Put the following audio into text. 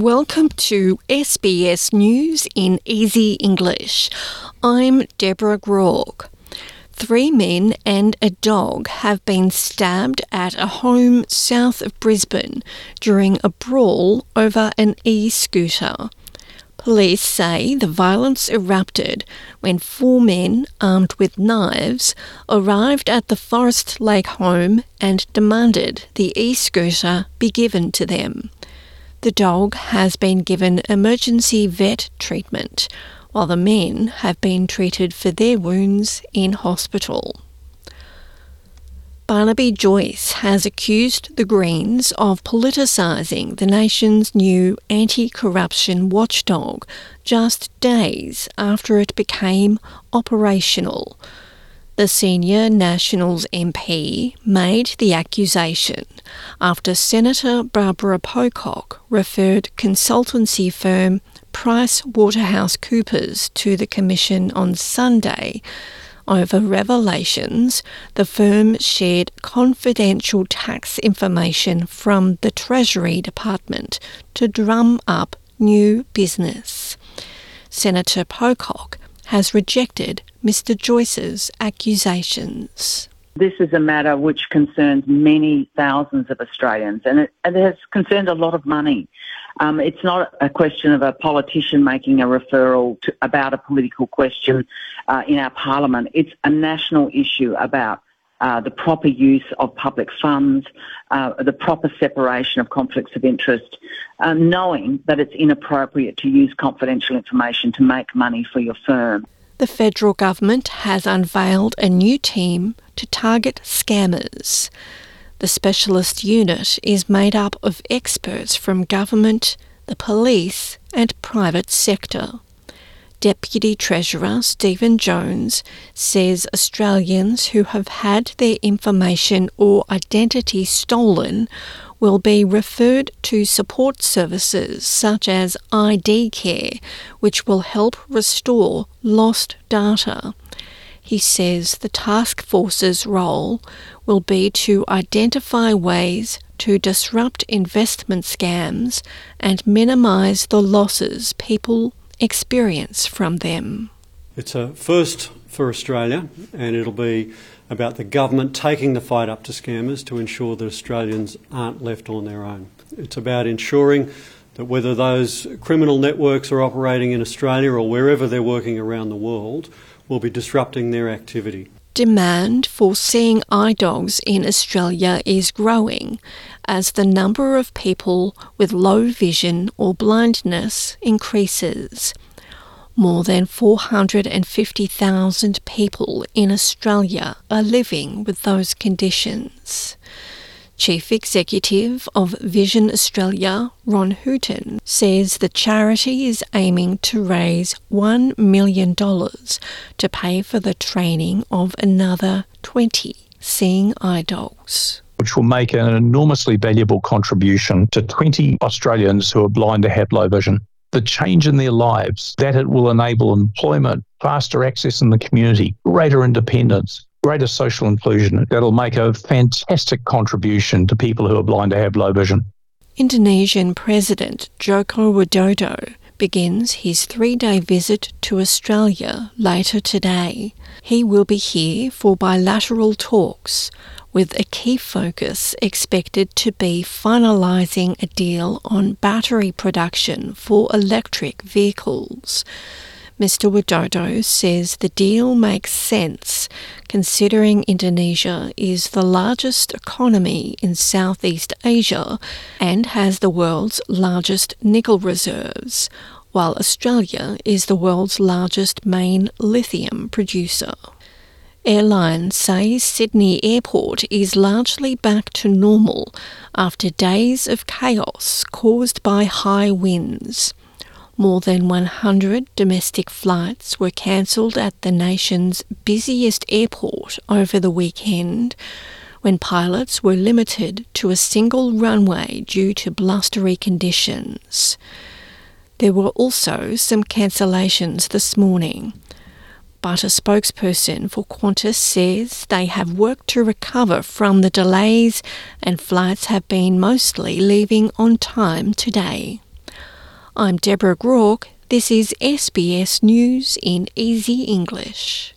Welcome to SBS News in Easy English. I'm Deborah Groarke. Three men and a dog have been stabbed at a home south of Brisbane during a brawl over an e scooter. Police say the violence erupted when four men armed with knives arrived at the Forest Lake home and demanded the e scooter be given to them. The dog has been given emergency vet treatment, while the men have been treated for their wounds in hospital. Barnaby Joyce has accused the Greens of politicising the nation's new anti corruption watchdog just days after it became operational. The senior Nationals MP made the accusation after Senator Barbara Pocock referred consultancy firm Price Waterhouse Coopers to the Commission on Sunday over revelations the firm shared confidential tax information from the Treasury Department to drum up new business. Senator Pocock has rejected Mr. Joyce's accusations. This is a matter which concerns many thousands of Australians and it, it has concerned a lot of money. Um, it's not a question of a politician making a referral to, about a political question uh, in our parliament. It's a national issue about uh, the proper use of public funds, uh, the proper separation of conflicts of interest, uh, knowing that it's inappropriate to use confidential information to make money for your firm the federal government has unveiled a new team to target scammers. The specialist unit is made up of experts from government, the police, and private sector. Deputy Treasurer Stephen Jones says Australians who have had their information or identity stolen will be referred to support services such as ID Care, which will help restore lost data. He says the task force's role will be to identify ways to disrupt investment scams and minimise the losses people experience from them. It's a first for Australia, and it'll be about the government taking the fight up to scammers to ensure that Australians aren't left on their own. It's about ensuring that whether those criminal networks are operating in Australia or wherever they're working around the world, will be disrupting their activity. Demand for seeing eye dogs in Australia is growing as the number of people with low vision or blindness increases. More than 450,000 people in Australia are living with those conditions. Chief Executive of Vision Australia, Ron Hooton, says the charity is aiming to raise $1 million to pay for the training of another 20 seeing eye dogs which will make an enormously valuable contribution to 20 Australians who are blind low vision the change in their lives, that it will enable employment, faster access in the community, greater independence, greater social inclusion. That'll make a fantastic contribution to people who are blind to have low vision. Indonesian President Joko Widodo begins his three day visit to Australia later today. He will be here for bilateral talks with a key focus expected to be finalising a deal on battery production for electric vehicles. Mr. Widodo says the deal makes sense considering Indonesia is the largest economy in Southeast Asia and has the world's largest nickel reserves, while Australia is the world's largest main lithium producer. Airlines say Sydney Airport is largely back to normal after days of chaos caused by high winds. More than 100 domestic flights were cancelled at the nation's busiest airport over the weekend when pilots were limited to a single runway due to blustery conditions. There were also some cancellations this morning but a spokesperson for Qantas says they have worked to recover from the delays and flights have been mostly leaving on time today. I'm Deborah Groarke. This is SBS News in Easy English.